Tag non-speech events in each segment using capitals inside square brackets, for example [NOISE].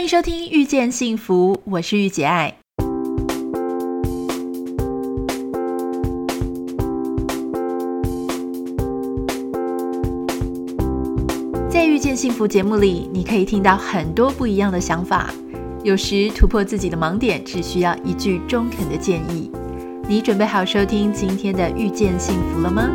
欢迎收听《遇见幸福》，我是御姐爱。在《遇见幸福》节目里，你可以听到很多不一样的想法。有时突破自己的盲点，只需要一句中肯的建议。你准备好收听今天的《遇见幸福》了吗？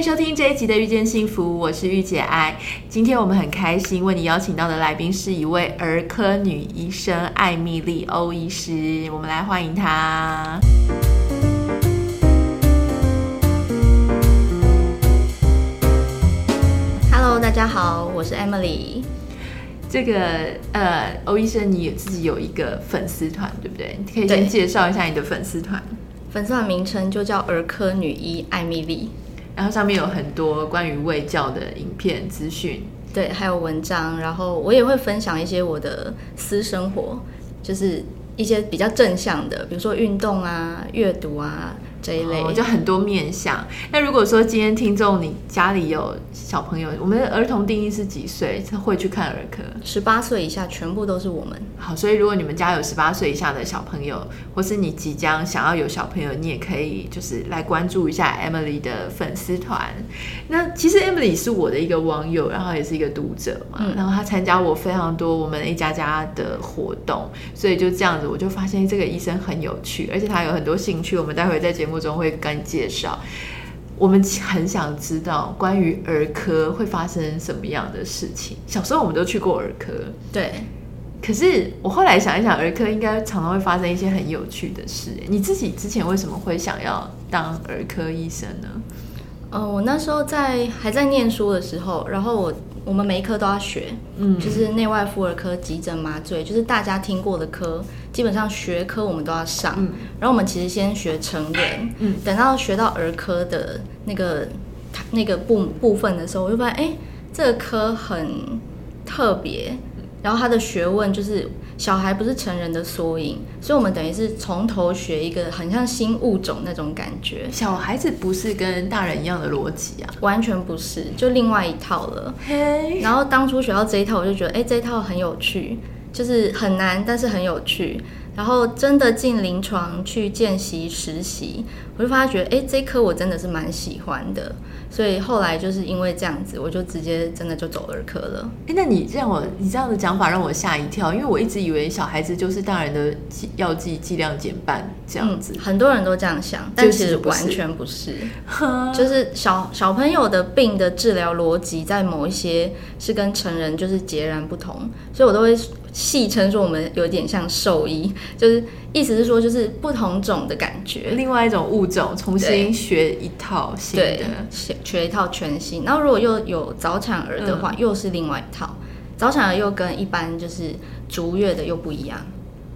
迎收听这一集的《遇见幸福》，我是玉姐爱。今天我们很开心为你邀请到的来宾是一位儿科女医生艾米丽欧医师，我们来欢迎她。Hello，大家好，我是 Emily。这个呃，欧医生，你自己有一个粉丝团，对不对？你可以先介绍一下你的粉丝团。粉丝团名称就叫儿科女医艾米莉，然后上面有很多关于卫教的影片资讯，对，还有文章。然后我也会分享一些我的私生活，就是一些比较正向的，比如说运动啊、阅读啊。这一类、哦、就很多面向。那如果说今天听众你家里有小朋友，我们的儿童定义是几岁他会去看儿科？十八岁以下全部都是我们。好，所以如果你们家有十八岁以下的小朋友，或是你即将想要有小朋友，你也可以就是来关注一下 Emily 的粉丝团。那其实 Emily 是我的一个网友，然后也是一个读者嘛，嗯、然后他参加我非常多我们一家家的活动，所以就这样子，我就发现这个医生很有趣，而且他有很多兴趣。我们待会在节目。节目中会跟你介绍，我们很想知道关于儿科会发生什么样的事情。小时候我们都去过儿科，对。可是我后来想一想，儿科应该常常会发生一些很有趣的事。你自己之前为什么会想要当儿科医生呢？呃，我那时候在还在念书的时候，然后我我们每一科都要学，嗯，就是内外妇儿科、急诊、麻醉，就是大家听过的科。基本上学科我们都要上，嗯、然后我们其实先学成人，嗯、等到学到儿科的那个那个部部分的时候，我就发现，哎，这个科很特别，然后他的学问就是小孩不是成人的缩影，所以我们等于是从头学一个很像新物种那种感觉。小孩子不是跟大人一样的逻辑啊，完全不是，就另外一套了。嘿然后当初学到这一套，我就觉得，哎，这一套很有趣。就是很难，但是很有趣。然后真的进临床去见习实习，我就发觉，哎，这科我真的是蛮喜欢的。所以后来就是因为这样子，我就直接真的就走儿科了。哎，那你这样我，你这样的讲法让我吓一跳，因为我一直以为小孩子就是大人的药剂剂量减半这样子。嗯，很多人都这样想，但其实完全不是。[LAUGHS] 就是小小朋友的病的治疗逻辑，在某一些是跟成人就是截然不同，所以我都会。戏称说我们有点像兽医，就是意思是说就是不同种的感觉，另外一种物种重新学一套新的，对，学学一套全新。然后如果又有早产儿的话，嗯、又是另外一套。早产儿又跟一般就是足月的又不一样。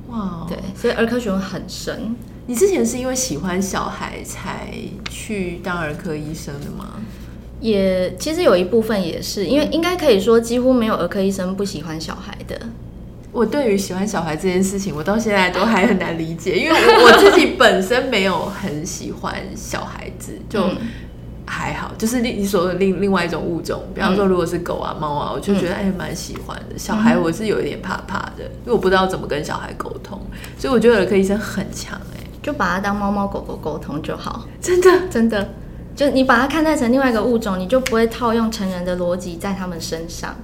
哇，对，所以儿科学问很深。你之前是因为喜欢小孩才去当儿科医生的吗？也其实有一部分也是因为应该可以说几乎没有儿科医生不喜欢小孩的。我对于喜欢小孩这件事情，我到现在都还很难理解，因为我 [LAUGHS] 自己本身没有很喜欢小孩子，就还好，就是你你说的另另外一种物种，比方说如果是狗啊猫啊，我就觉得哎蛮喜欢的。小孩我是有一点怕怕的，因为我不知道怎么跟小孩沟通，所以我觉得儿科医生很强哎，就把它当猫猫狗狗沟通就好，真的？真的，就你把它看待成另外一个物种，你就不会套用成人的逻辑在他们身上，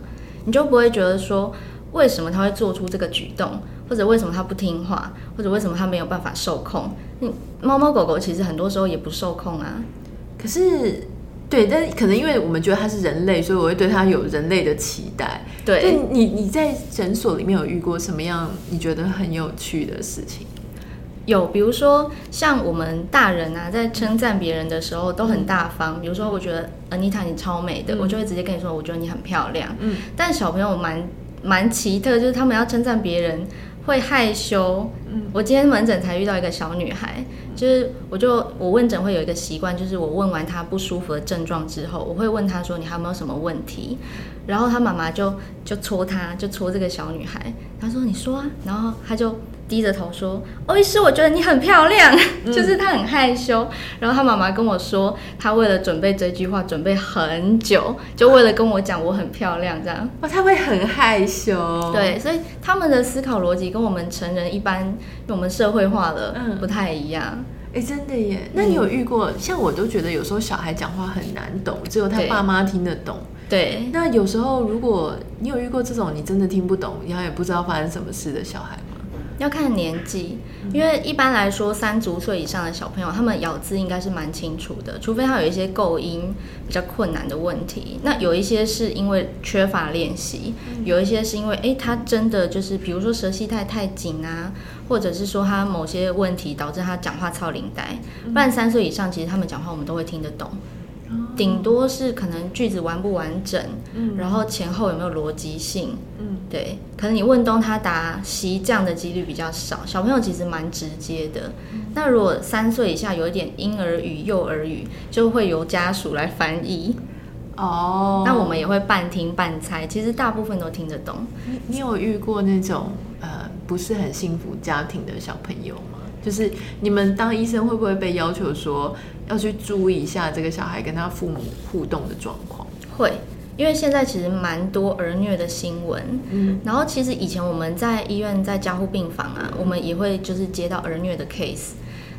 你就不会觉得说。为什么他会做出这个举动，或者为什么他不听话，或者为什么他没有办法受控？嗯，猫猫狗狗其实很多时候也不受控啊。可是，对，但可能因为我们觉得它是人类，所以我会对它有人类的期待。对，你你在诊所里面有遇过什么样你觉得很有趣的事情？有，比如说像我们大人啊，在称赞别人的时候都很大方。嗯、比如说，我觉得 Anita 你超美的，嗯、我就会直接跟你说，我觉得你很漂亮。嗯，但小朋友蛮。蛮奇特，就是他们要称赞别人会害羞。嗯，我今天门诊才遇到一个小女孩，就是我就我问诊会有一个习惯，就是我问完她不舒服的症状之后，我会问她说，你还有没有什么问题？然后她妈妈就就戳她，就戳这个小女孩，她说你说啊，然后她就低着头说：“欧医师，我觉得你很漂亮。[LAUGHS] 嗯”就是他很害羞。然后他妈妈跟我说，他为了准备这句话准备很久，就为了跟我讲我很漂亮这样。哦，他会很害羞。对，所以他们的思考逻辑跟我们成人一般，我们社会化了不太一样。哎、嗯，真的耶。那你有遇过？嗯、像我都觉得有时候小孩讲话很难懂，只有他爸妈听得懂。对。那有时候如果你有遇过这种你真的听不懂，然后也不知道发生什么事的小孩吗？要看年纪，因为一般来说，三足岁以上的小朋友，他们咬字应该是蛮清楚的，除非他有一些构音比较困难的问题。那有一些是因为缺乏练习，有一些是因为，诶，他真的就是，比如说舌系带太紧啊，或者是说他某些问题导致他讲话超龄带。不然三岁以上，其实他们讲话我们都会听得懂。顶多是可能句子完不完整，嗯，然后前后有没有逻辑性，嗯，对，可能你问东他答西这样的几率比较少。小朋友其实蛮直接的。嗯，那如果三岁以下有一点婴儿语、幼儿语，就会由家属来翻译。哦，那我们也会半听半猜，其实大部分都听得懂。你你有遇过那种呃不是很幸福家庭的小朋友吗？就是你们当医生会不会被要求说要去注意一下这个小孩跟他父母互动的状况？会，因为现在其实蛮多儿虐的新闻。嗯，然后其实以前我们在医院在加护病房啊，我们也会就是接到儿虐的 case。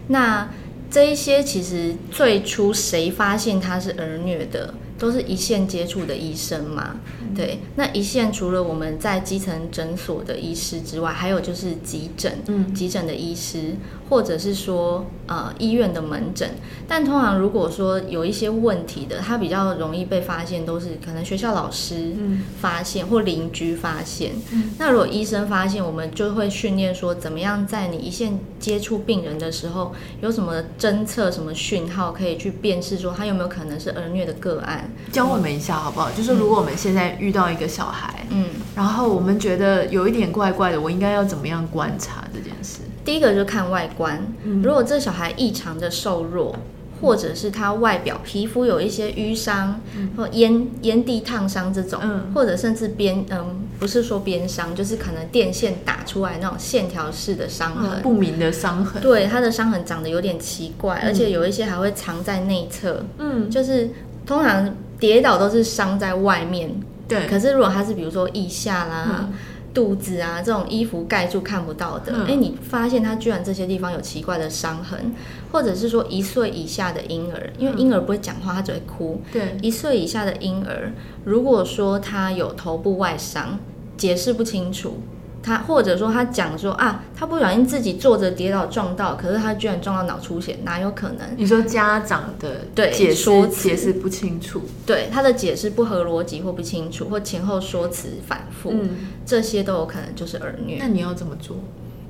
那这一些其实最初谁发现他是儿虐的？都是一线接触的医生嘛，对。那一线除了我们在基层诊所的医师之外，还有就是急诊，嗯，急诊的医师，或者是说呃医院的门诊。但通常如果说有一些问题的，他比较容易被发现，都是可能学校老师发现或邻居发现。那如果医生发现，我们就会训练说，怎么样在你一线接触病人的时候，有什么侦测什么讯号，可以去辨识说他有没有可能是儿虐的个案。教我们一下好不好？就是如果我们现在遇到一个小孩，嗯，然后我们觉得有一点怪怪的，我应该要怎么样观察这件事？第一个就是看外观，嗯，如果这小孩异常的瘦弱，或者是他外表皮肤有一些淤伤，或烟烟蒂烫伤这种，嗯，或者甚至边嗯，不是说边伤，就是可能电线打出来那种线条式的伤痕，不明的伤痕，对，他的伤痕长得有点奇怪，而且有一些还会藏在内侧，嗯，就是通常。跌倒都是伤在外面，对。可是如果他是比如说腋下啦、嗯、肚子啊这种衣服盖住看不到的，哎、嗯欸，你发现他居然这些地方有奇怪的伤痕，或者是说一岁以下的婴儿，因为婴儿不会讲话，他只会哭。对。一岁以下的婴儿，如果说他有头部外伤，解释不清楚。他或者说他讲说啊，他不小心自己坐着跌倒撞到，可是他居然撞到脑出血，哪有可能？你说家长的对解说解释不清楚，对他的解释不合逻辑或不清楚，或前后说辞反复，嗯，这些都有可能就是儿虐。那你要怎么做？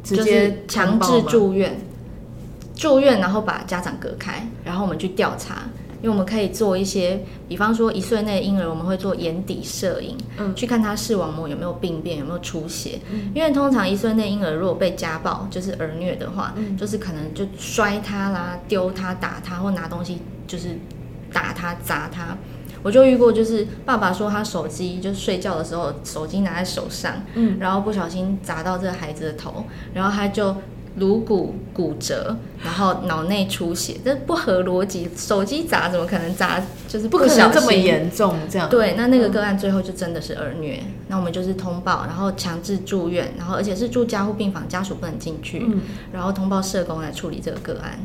直接强制住院，住院然后把家长隔开，然后我们去调查。因为我们可以做一些，比方说一岁内的婴儿，我们会做眼底摄影，嗯，去看他视网膜有没有病变，有没有出血。嗯，因为通常一岁内婴儿如果被家暴，就是儿虐的话，嗯，就是可能就摔他啦、丢他、打他，或拿东西就是打他、砸他。我就遇过，就是爸爸说他手机就睡觉的时候，手机拿在手上，嗯，然后不小心砸到这个孩子的头，然后他就。颅骨骨折，然后脑内出血，这不合逻辑。手机砸怎么可能砸？就是不，不可能这么严重，这样。对，那那个个案最后就真的是儿虐，嗯，那我们就是通报，然后强制住院，然后而且是住加护病房，家属不能进去，嗯，然后通报社工来处理这个个案。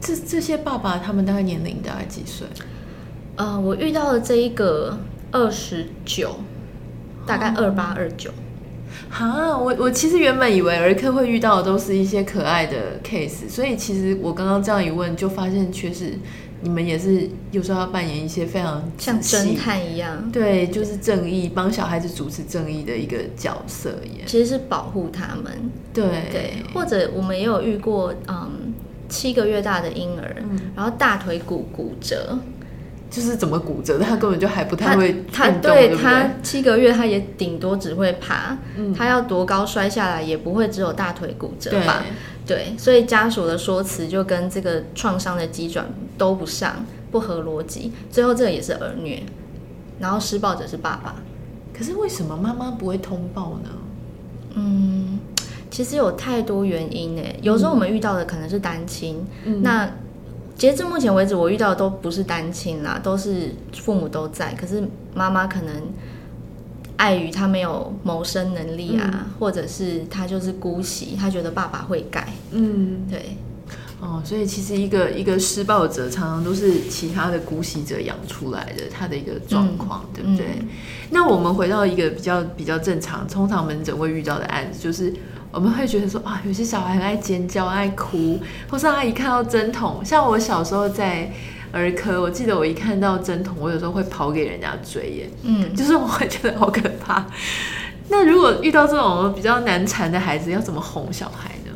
这这些爸爸他们大概年龄大概几岁？呃，我遇到的这一个二十九，大概二八二九。哈，我我其实原本以为儿科会遇到的都是一些可爱的 case，所以其实我刚刚这样一问，就发现确实你们也是有时候要扮演一些非常像侦探一样，对，就是正义，帮小孩子主持正义的一个角色耶。其实是保护他们，对对，或者我们也有遇过，嗯，七个月大的婴儿，嗯，然后大腿骨骨折。就是怎么骨折，他根本就还不太会他，他对，他七个月，他也顶多只会爬，嗯，他要多高摔下来也不会只有大腿骨折吧？对，对，所以家属的说辞就跟这个创伤的机转都不上，不合逻辑。最后这个也是儿虐，然后施暴者是爸爸。可是为什么妈妈不会通报呢？嗯，其实有太多原因呢。有时候我们遇到的可能是单亲，嗯、那截至目前为止，我遇到的都不是单亲啦，都是父母都在，可是妈妈可能碍于她没有谋生能力啊，嗯、或者是她就是姑息，她觉得爸爸会改，嗯，对。哦，所以其实一个一个施暴者常常都是其他的姑息者养出来的，他的一个状况，嗯、对不对？嗯、那我们回到一个比较比较正常，通常门诊会遇到的案子，就是我们会觉得说啊，有些小孩很爱尖叫、爱哭，或是他一看到针筒，像我小时候在儿科，我记得我一看到针筒，我有时候会跑给人家追耶，嗯，就是我会觉得好可怕。那如果遇到这种比较难缠的孩子，要怎么哄小孩呢？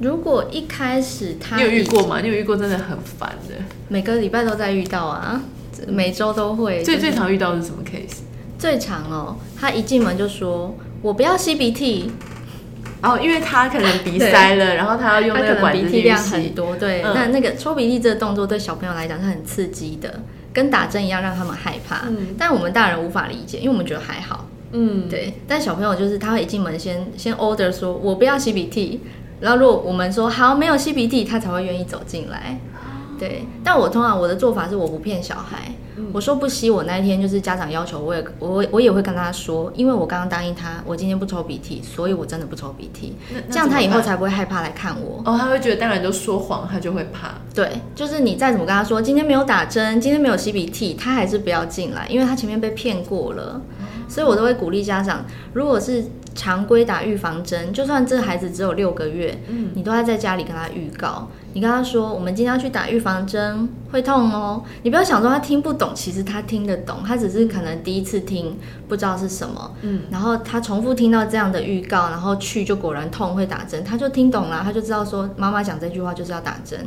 如果一开始他，你有遇过吗？你有遇过真的很烦的？每个礼拜都在遇到啊，每周都会。最最常遇到的是什么 case？最常哦，他一进门就说：“我不要吸鼻涕。”哦，因为他可能鼻塞了，然后他要用那个管子，鼻涕量很多。对，嗯、那那个抽鼻涕这个动作对小朋友来讲是很刺激的，跟打针一样，让他们害怕。嗯、但我们大人无法理解，因为我们觉得还好。嗯，对。但小朋友就是他会一进门先先 order 说：“我不要吸鼻涕。”然后，如果我们说好没有吸鼻涕，他才会愿意走进来。对，但我通常我的做法是我不骗小孩，嗯、我说不吸。我那一天就是家长要求，我也我我也会跟他说，因为我刚刚答应他，我今天不抽鼻涕，所以我真的不抽鼻涕。这样他以后才不会害怕来看我。哦，他会觉得当然都说谎，他就会怕。对，就是你再怎么跟他说，今天没有打针，今天没有吸鼻涕，他还是不要进来，因为他前面被骗过了。所以我都会鼓励家长，如果是。常规打预防针，就算这孩子只有六个月，嗯，你都要在家里跟他预告。你跟他说，我们今天要去打预防针，会痛哦。你不要想说他听不懂，其实他听得懂，他只是可能第一次听不知道是什么。嗯，然后他重复听到这样的预告，然后去就果然痛会打针，他就听懂了，他就知道说妈妈讲这句话就是要打针。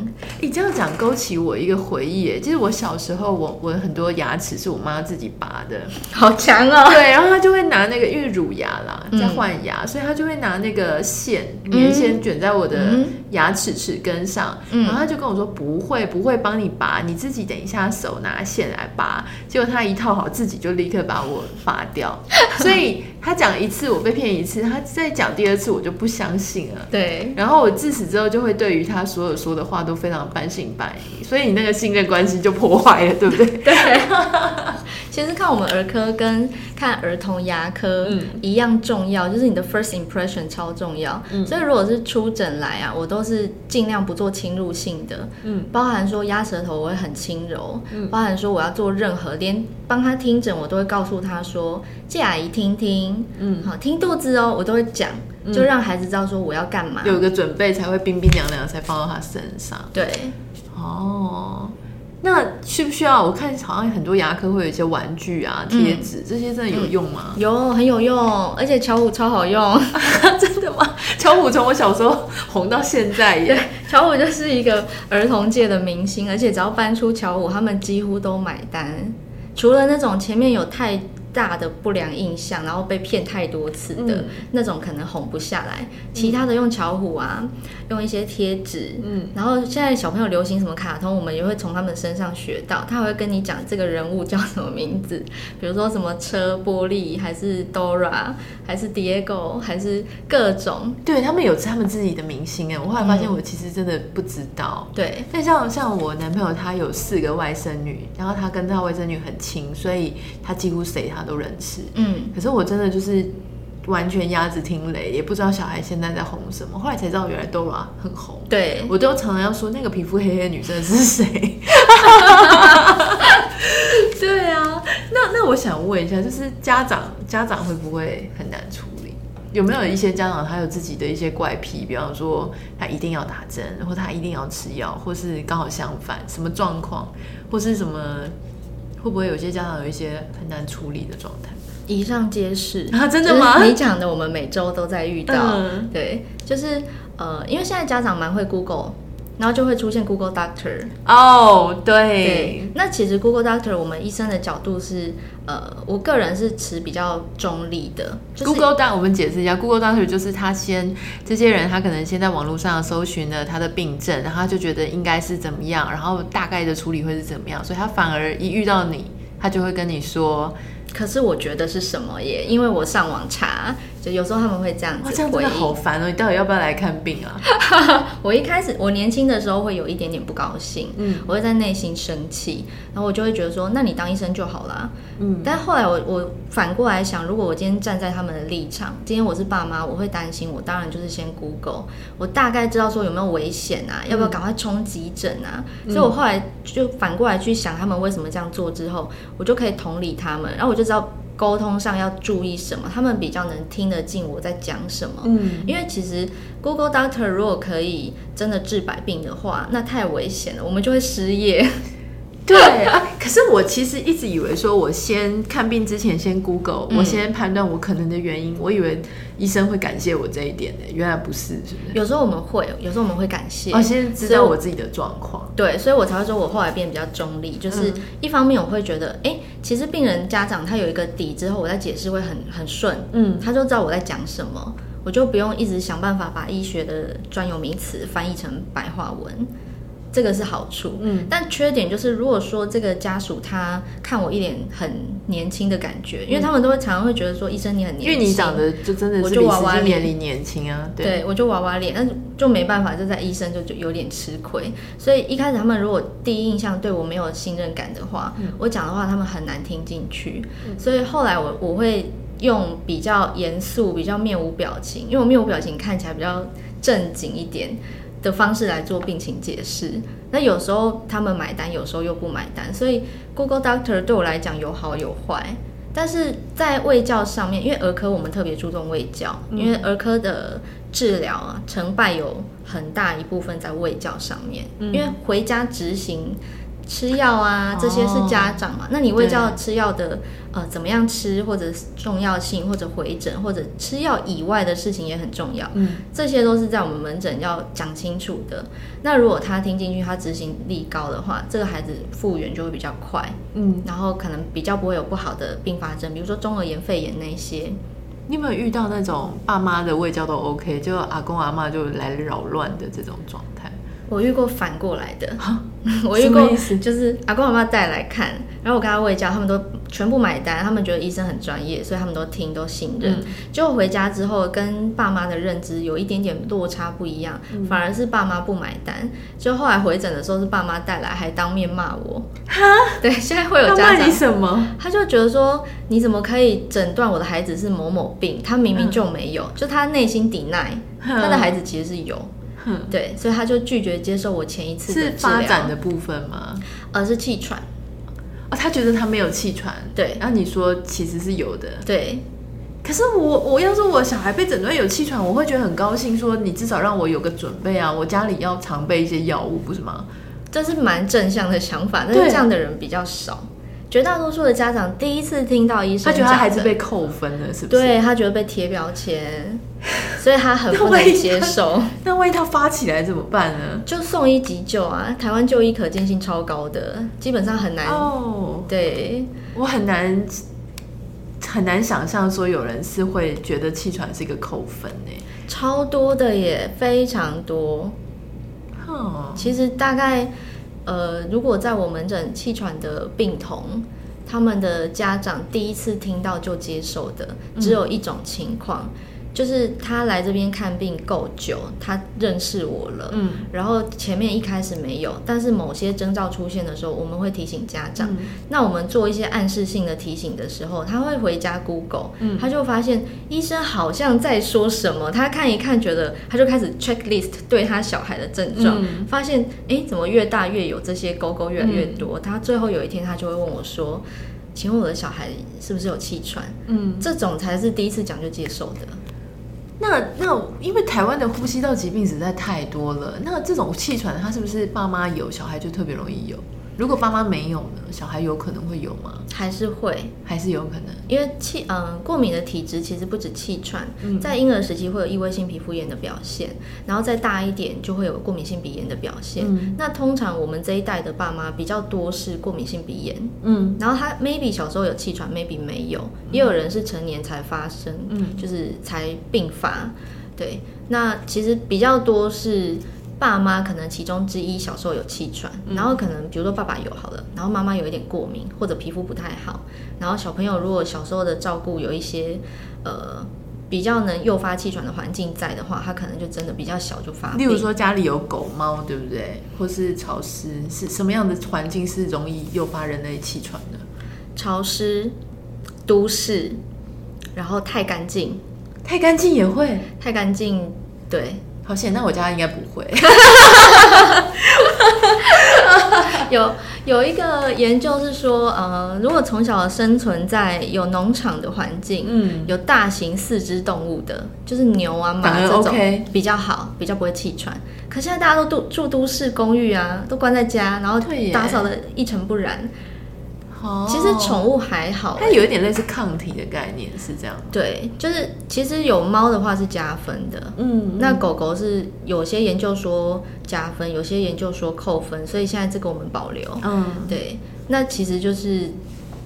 你这样讲勾起我一个回忆，其实我小时候我我很多牙齿是我妈自己拔的，好强哦。对，然后他就会拿那个因为乳牙啦，在换牙，嗯、所以他就会拿那个线棉线卷在我的牙齿齿根上。然后他就跟我说不会不会帮你拔，你自己等一下手拿线来拔。结果他一套好，自己就立刻把我拔掉。[LAUGHS] 所以他讲一次我被骗一次，他再讲第二次我就不相信了。对，然后我自此之后就会对于他所有说的话都非常半信半疑，所以你那个信任关系就破坏了，对不对？对。[LAUGHS] 其实看我们儿科跟看儿童牙科一样重要，嗯、就是你的 first impression 超重要。嗯、所以如果是出诊来啊，我都是尽量不做侵入性的，嗯，包含说压舌头我会很轻柔，嗯，包含说我要做任何连帮他听诊，我都会告诉他说，借阿姨听听，嗯，好听肚子哦，我都会讲，就让孩子知道说我要干嘛，有个准备才会冰冰凉凉才放到他身上。对，哦。那需不需要？我看好像很多牙科会有一些玩具啊、贴纸，嗯、这些真的有用吗？有，很有用，而且巧虎超好用。[LAUGHS] 真的吗？巧虎从我小时候红到现在耶。对，巧虎就是一个儿童界的明星，而且只要搬出巧虎，他们几乎都买单。除了那种前面有太大的不良印象，然后被骗太多次的、嗯、那种，可能哄不下来。其他的用巧虎啊，用一些贴纸，嗯，然后现在小朋友流行什么卡通，我们也会从他们身上学到。他会跟你讲这个人物叫什么名字，比如说什么车玻璃，还是 Dora，还是 Diego，还是各种。对，他们有他们自己的明星哎，我后来发现我其实真的不知道。嗯、对，但像像我男朋友他有四个外甥女，然后他跟他外甥女很亲，所以他几乎谁他都认识，嗯，可是我真的就是完全鸭子听雷，也不知道小孩现在在红什么。后来才知道，原来 Dora 很红。对，我都常常要说那个皮肤黑黑的女生是谁？[LAUGHS] 对啊，那那我想问一下，就是家长家长会不会很难处理？有没有一些家长他有自己的一些怪癖？比方说他一定要打针，或他一定要吃药，或是刚好相反，什么状况，或是什么？会不会有些家长有一些很难处理的状态？以上皆是啊，真的吗？你讲的我们每周都在遇到，嗯、对，就是呃，因为现在家长蛮会 Google。然后就会出现 Google Doctor 哦，oh, 对，对。那其实 Google Doctor，我们医生的角度是，呃，我个人是持比较中立的。就是、Google Doctor，我们解释一下，Google Doctor 就是他先这些人，他可能先在网络上搜寻了他的病症，然后他就觉得应该是怎么样，然后大概的处理会是怎么样，所以他反而一遇到你，他就会跟你说，可是我觉得是什么耶？因为我上网查。就有时候他们会这样子回应。这样真的好烦哦！你到底要不要来看病啊？[LAUGHS] 我一开始我年轻的时候会有一点点不高兴，嗯，我会在内心生气，然后我就会觉得说，那你当医生就好啦。嗯。但后来我我反过来想，如果我今天站在他们的立场，今天我是爸妈，我会担心，我当然就是先 Google，我大概知道说有没有危险啊，要不要赶快冲急诊啊？嗯。所以我后来就反过来去想他们为什么这样做之后，我就可以同理他们，然后我就知道。沟通上要注意什么？他们比较能听得进我在讲什么。嗯，因为其实 Google Doctor 如果可以真的治百病的话，那太危险了，我们就会失业。对啊，[LAUGHS] 可是我其实一直以为说，我先看病之前先 Google，嗯，我先判断我可能的原因。我以为医生会感谢我这一点的，原来不是，是不是？有时候我们会，有时候我们会感谢。我先知道我自己的状况。对，所以我才会说我后来变得比较中立，就是一方面我会觉得，哎，欸，其实病人家长他有一个底之后，我在解释会很很顺，嗯，他就知道我在讲什么，我就不用一直想办法把医学的专有名词翻译成白话文。这个是好处，嗯，但缺点就是，如果说这个家属他看我一脸很年轻的感觉，嗯，因为他们都会常常会觉得说，医生你很年轻，因为你长得就真的是比娃娃年龄年轻啊，对，对我就娃娃脸，但就没办法，就在医生就就有点吃亏，所以一开始他们如果第一印象对我没有信任感的话，嗯，我讲的话他们很难听进去，嗯，所以后来我我会用比较严肃、比较面无表情，因为我面无表情看起来比较正经一点。的方式来做病情解释，那有时候他们买单，有时候又不买单，所以 Google Doctor 对我来讲有好有坏。但是在卫教上面，因为儿科我们特别注重卫教，嗯，因为儿科的治疗啊成败有很大一部分在卫教上面，嗯，因为回家执行。吃药啊，这些是家长嘛？哦、那你卫教吃药的呃，怎么样吃，或者重要性，或者回诊，或者吃药以外的事情也很重要。嗯，这些都是在我们门诊要讲清楚的。那如果他听进去，他执行力高的话，这个孩子复原就会比较快。嗯，然后可能比较不会有不好的并发症，比如说中耳炎、肺炎那些。你有没有遇到那种爸妈的喂教都 OK，就阿公阿妈就来扰乱的这种状态？我遇过反过来的，[LAUGHS] 我遇过就是阿公阿妈带来看，然后我跟他喂教，他们都全部买单，他们觉得医生很专业，所以他们都听都信任。结果回家之后，跟爸妈的认知有一点点落差不一样，反而是爸妈不买单。就后来回诊的时候是爸妈带来，还当面骂我。哈，[LAUGHS] 对，现在会有家长骂你什么？他就觉得说，你怎么可以诊断我的孩子是某某病？他明明就没有，就他内心抵赖，他的孩子其实是有。对，所以他就拒绝接受我前一次的。是发展的部分吗？而是气喘。哦，他觉得他没有气喘。对，然后你说其实是有的。对，可是我我要是我小孩被诊断有气喘，我会觉得很高兴，说你至少让我有个准备啊，我家里要常备一些药物，不是吗？这是蛮正向的想法，但是这样的人比较少。绝大多数的家长第一次听到医生，他觉得他孩子被扣分了，是不是？对，他觉得被贴标签，[LAUGHS] 所以他很不能接受。那万一他发起来怎么办呢？就送医急救啊！台湾就医可见性超高的，基本上很难。哦，对，我很难很难想象说有人是会觉得气喘是一个扣分呢？超多的耶，非常多。哦，其实大概。呃，如果在我门诊气喘的病童，他们的家长第一次听到就接受的，只有一种情况。嗯就是他来这边看病够久，他认识我了，嗯，然后前面一开始没有，但是某些征兆出现的时候，我们会提醒家长。嗯、那我们做一些暗示性的提醒的时候，他会回家 Google，嗯，他就发现医生好像在说什么，他看一看，觉得他就开始 checklist 对他小孩的症状，嗯、发现哎，怎么越大越有这些勾勾越来越多，嗯、他最后有一天他就会问我说，请问我的小孩是不是有气喘？嗯，这种才是第一次讲就接受的。那那，因为台湾的呼吸道疾病实在太多了，那这种气喘，它是不是爸妈有，小孩就特别容易有？如果爸妈没有呢，小孩有可能会有吗？还是会，还是有可能？因为气，嗯、呃，过敏的体质其实不止气喘，嗯、在婴儿时期会有异位性皮肤炎的表现，然后再大一点就会有过敏性鼻炎的表现。嗯、那通常我们这一代的爸妈比较多是过敏性鼻炎，嗯，然后他 maybe 小时候有气喘，maybe 没有，也有人是成年才发生，嗯，就是才并发。对，那其实比较多是。爸妈可能其中之一小时候有气喘，然后可能比如说爸爸有好了，然后妈妈有一点过敏或者皮肤不太好，然后小朋友如果小时候的照顾有一些呃比较能诱发气喘的环境在的话，他可能就真的比较小就发病。例如说家里有狗猫，对不对？或是潮湿，是什么样的环境是容易诱发人类气喘的？潮湿、都市，然后太干净，太干净也会，太干净，对。好险，那我家应该不会。[LAUGHS] 有有一个研究是说，呃，如果从小生存在有农场的环境，嗯，有大型四肢动物的，就是牛啊马这种比较好，比较不会气喘。可现在大家都住住都市公寓啊，都关在家，然后打扫的一尘不染。其实宠物还好，它有一点类似抗体的概念，是这样。对，就是其实有猫的话是加分的，嗯，那狗狗是有些研究说加分，有些研究说扣分，所以现在这个我们保留。嗯，对，那其实就是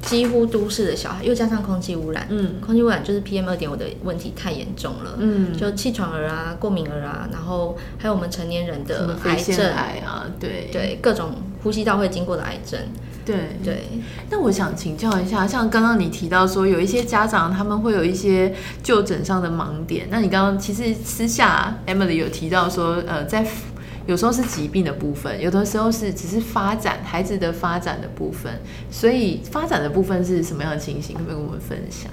几乎都市的小孩，又加上空气污染，嗯，空气污染就是 PM 二点五的问题太严重了，嗯，就气喘儿啊、过敏儿啊，然后还有我们成年人的癌症。癌啊，对。对，各种呼吸道会经过的癌症。对对，那我想请教一下，像刚刚你提到说有一些家长他们会有一些就诊上的盲点，那你刚刚其实私下 Emily 有提到说，呃，在有时候是疾病的部分，有的时候是只是发展孩子的发展的部分，所以发展的部分是什么样的情形？可不可以跟我们分享？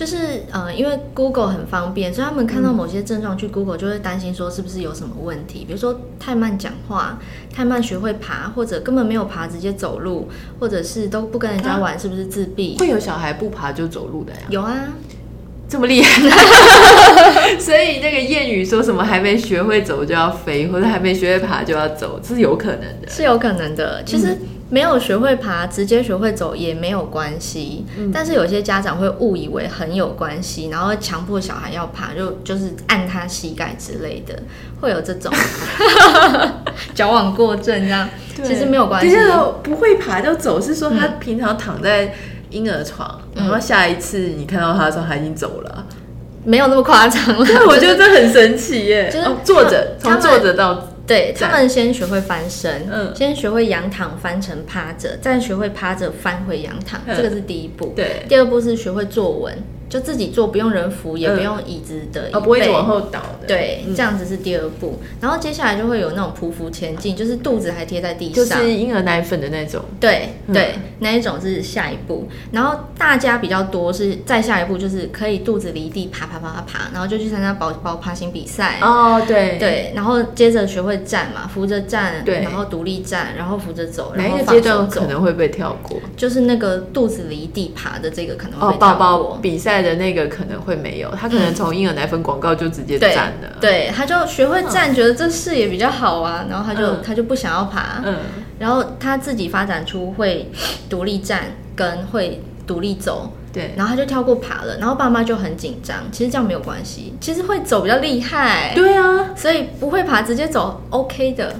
就是呃，因为 Google 很方便，所以他们看到某些症状去 Google 就会担心说是不是有什么问题，比如说太慢讲话、太慢学会爬，或者根本没有爬直接走路，或者是都不跟人家玩，是不是自闭？会有小孩不爬就走路的呀？有啊，这么厉害！[LAUGHS] 所以那个谚语说什么还没学会走就要飞，或者还没学会爬就要走，这是有可能的，是有可能的。其实。嗯没有学会爬，直接学会走也没有关系。嗯、但是有些家长会误以为很有关系，然后强迫小孩要爬，就就是按他膝盖之类的，会有这种 [LAUGHS] 矫枉过正这样。其实没有关系。不会爬就走，是说他平常躺在婴儿床，嗯、然后下一次你看到他的时候，他已经走了，没有那么夸张了。我觉得这很神奇耶！就是坐着，从坐着到。对，他们先学会翻身，嗯，先学会仰躺翻成趴着，再学会趴着翻回仰躺，嗯，这个是第一步。对，第二步是学会坐稳。就自己坐，不用人扶，也不用椅子的哦，不会往后倒的。对，这样子是第二步。然后接下来就会有那种匍匐前进，就是肚子还贴在地上，就是婴儿奶粉的那种。对对，那一种是下一步。然后大家比较多是再下一步，就是可以肚子离地爬爬爬爬爬，然后就去参加宝宝爬行比赛。哦，对对。然后接着学会站嘛，扶着站，对，然后独立站，然后扶着走。哪一个阶段可能会被跳过？就是那个肚子离地爬的这个可能会被跳过。宝宝比赛。的那个可能会没有，他可能从婴儿奶粉广告就直接站对，他就学会站，觉得这视野比较好啊，然后他就、嗯、他就不想要爬。嗯，然后他自己发展出会独立站跟会独立走。对，然后他就跳过爬了，然后爸妈就很紧张。其实这样没有关系，其实会走比较厉害。对啊，所以不会爬直接走 OK 的。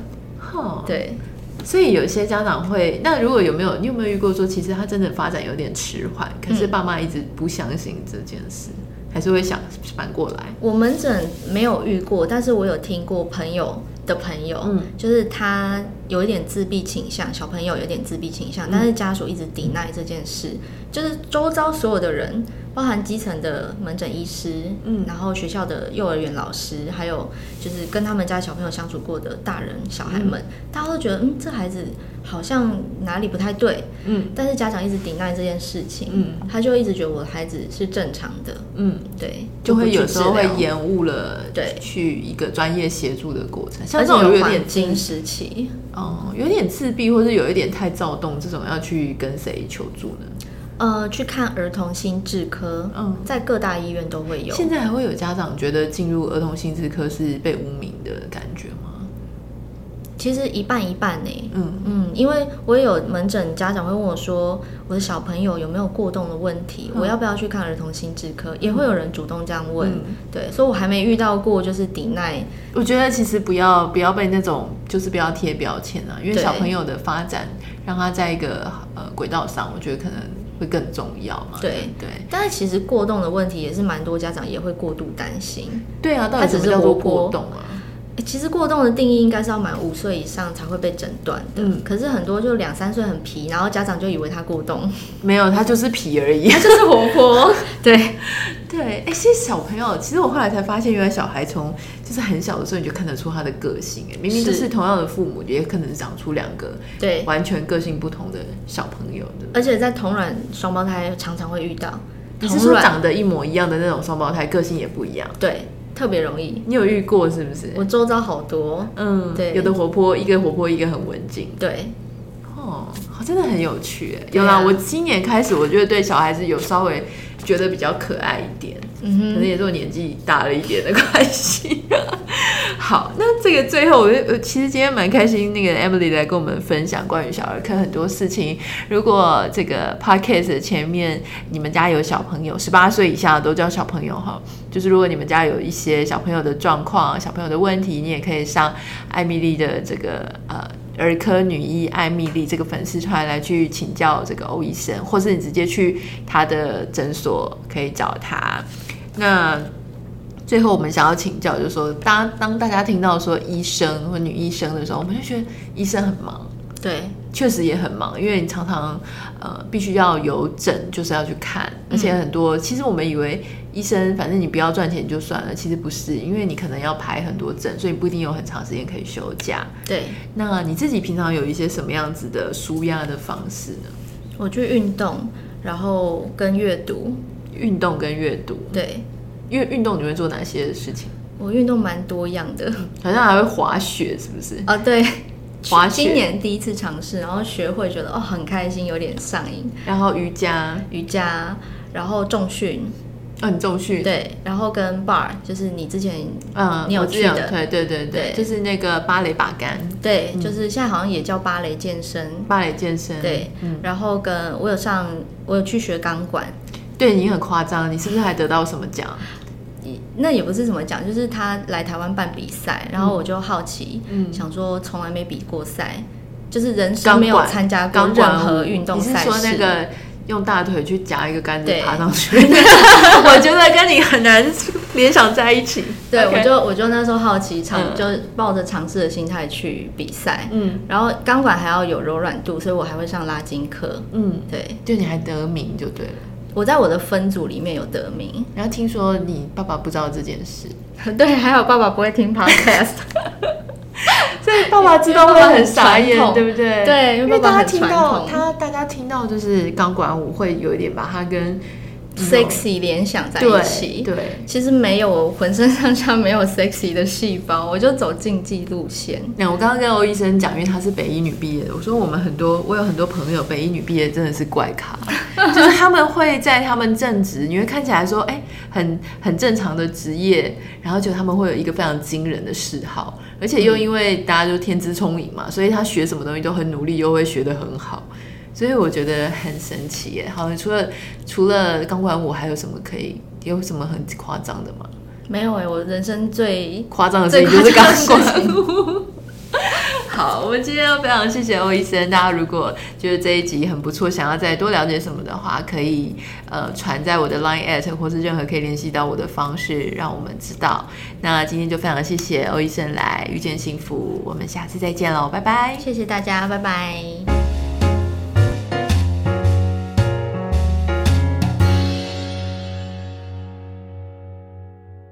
哦，对。所以有些家长会，那如果有没有，你有没有遇过说，其实他真的发展有点迟缓，可是爸妈一直不相信这件事，还是会想反过来？我门诊没有遇过，但是我有听过朋友的朋友，嗯，就是他有一点自闭倾向，小朋友有点自闭倾向，但是家属一直抵赖这件事，就是周遭所有的人。包含基层的门诊医师，嗯，然后学校的幼儿园老师，还有就是跟他们家小朋友相处过的大人小孩们，嗯、大家都觉得，嗯，这孩子好像哪里不太对，嗯，但是家长一直抵赖这件事情，嗯，他就一直觉得我的孩子是正常的，嗯，对，就会有时候会延误了，对，去一个专业协助的过程，像这种有点经时期，哦，有点自闭或是有一点太躁动，这种要去跟谁求助呢？呃，去看儿童心智科，嗯，在各大医院都会有。现在还会有家长觉得进入儿童心智科是被污名的感觉吗？其实一半一半呢。嗯嗯，因为我也有门诊家长会问我说，我的小朋友有没有过动的问题，嗯、我要不要去看儿童心智科？也会有人主动这样问。嗯、对，所以我还没遇到过就是抵赖。我觉得其实不要不要被那种就是不要贴标签啊，因为小朋友的发展让他在一个呃轨道上，我觉得可能。会更重要嘛？对对，对，但是其实过动的问题也是蛮多家长也会过度担心。对啊，到底什么叫做过动啊？其实过动的定义应该是要满五岁以上才会被诊断的。嗯，可是很多就两三岁很皮，然后家长就以为他过动，没有，他就是皮而已，他就是活泼。[LAUGHS] 对对，哎，其实小朋友，其实我后来才发现，原来小孩从就是很小的时候你就看得出他的个性。哎，明明就是同样的父母，也可能长出两个对完全个性不同的小朋友的。而且在同卵双胞胎常常会遇到，你是说长得一模一样的那种双胞胎，个性也不一样？对。特别容易，你有遇过是不是？我周遭好多，嗯，对，有的活泼，一个活泼，一个很文静，对，哦，真的很有趣，有啦，我今年开始，我觉得对小孩子有稍微觉得比较可爱一点，嗯，可能也是我年纪大了一点的关系。好，那这个最后，我其实今天蛮开心，那个 Emily 来跟我们分享关于小儿科很多事情。如果这个 Podcast 前面你们家有小朋友，十八岁以下都叫小朋友哈，就是如果你们家有一些小朋友的状况、小朋友的问题，你也可以上艾米丽的这个呃儿科女医艾米丽这个粉丝团来去请教这个欧医生，或是你直接去他的诊所可以找他。那最后，我们想要请教，就是说，当当大家听到说医生或女医生的时候，我们就觉得医生很忙。对，确实也很忙，因为你常常呃必须要有诊，就是要去看，而且很多。嗯、其实我们以为医生，反正你不要赚钱就算了，其实不是，因为你可能要排很多诊，所以不一定有很长时间可以休假。对，那你自己平常有一些什么样子的舒压的方式呢？我去运动，然后跟阅读，运动跟阅读，对。因为运动你会做哪些事情？我运动蛮多样的，好像还会滑雪，是不是？啊，对，滑雪。今年第一次尝试，然后学会，觉得哦很开心，有点上瘾。然后瑜伽，瑜伽，然后重训，嗯，重训，对，然后跟 bar，就是你之前嗯你有去的，对对对对，就是那个芭蕾把杆，对，就是现在好像也叫芭蕾健身，芭蕾健身，对，然后跟我有上，我有去学钢管，对你很夸张，你是不是还得到什么奖？那也不是什么奖，就是他来台湾办比赛，然后我就好奇，嗯、想说从来没比过赛，就是人生没有参加过任何运动赛事。你是说那个用大腿去夹一个杆子爬上去？[LAUGHS] 我觉得跟你很难 [LAUGHS] 联想在一起。对.我就我就那时候好奇，尝、嗯、就抱着尝试的心态去比赛。嗯，然后钢管还要有柔软度，所以我还会上拉筋课。嗯，对，就你还得名就对了。我在我的分组里面有得名，然后听说你爸爸不知道这件事，[LAUGHS] 对，还好爸爸不会听 podcast，[LAUGHS] 所以爸爸知道会很傻眼，对不对？对，因为大家听到他，大家听到就是钢管舞会有一点把他跟。Sexy 联想在一起，对，对。其实没有，浑身上下没有 sexy 的细胞，我就走竞技路线。那我刚刚跟欧医生讲，因为他是北医女毕业的，我说我们很多，我有很多朋友北医女毕业真的是怪咖，[LAUGHS] 就是他们会在他们正职，你会看起来说，哎、欸，很很正常的职业，然后就他们会有一个非常惊人的嗜好，而且又因为大家就天资聪颖嘛，所以他学什么东西都很努力，又会学得很好。所以我觉得很神奇耶。好，除了除了钢管舞，还有什么可以？有什么很夸张的吗？没有哎，我人生最夸张的事情就是钢管舞。[LAUGHS] 好，我们今天要非常谢谢欧医生。大家如果觉得这一集很不错，想要再多了解什么的话，可以呃传在我的 Line at 或是任何可以联系到我的方式，让我们知道。那今天就非常谢谢欧医生来遇见幸福，我们下次再见喽，拜拜。谢谢大家，拜拜。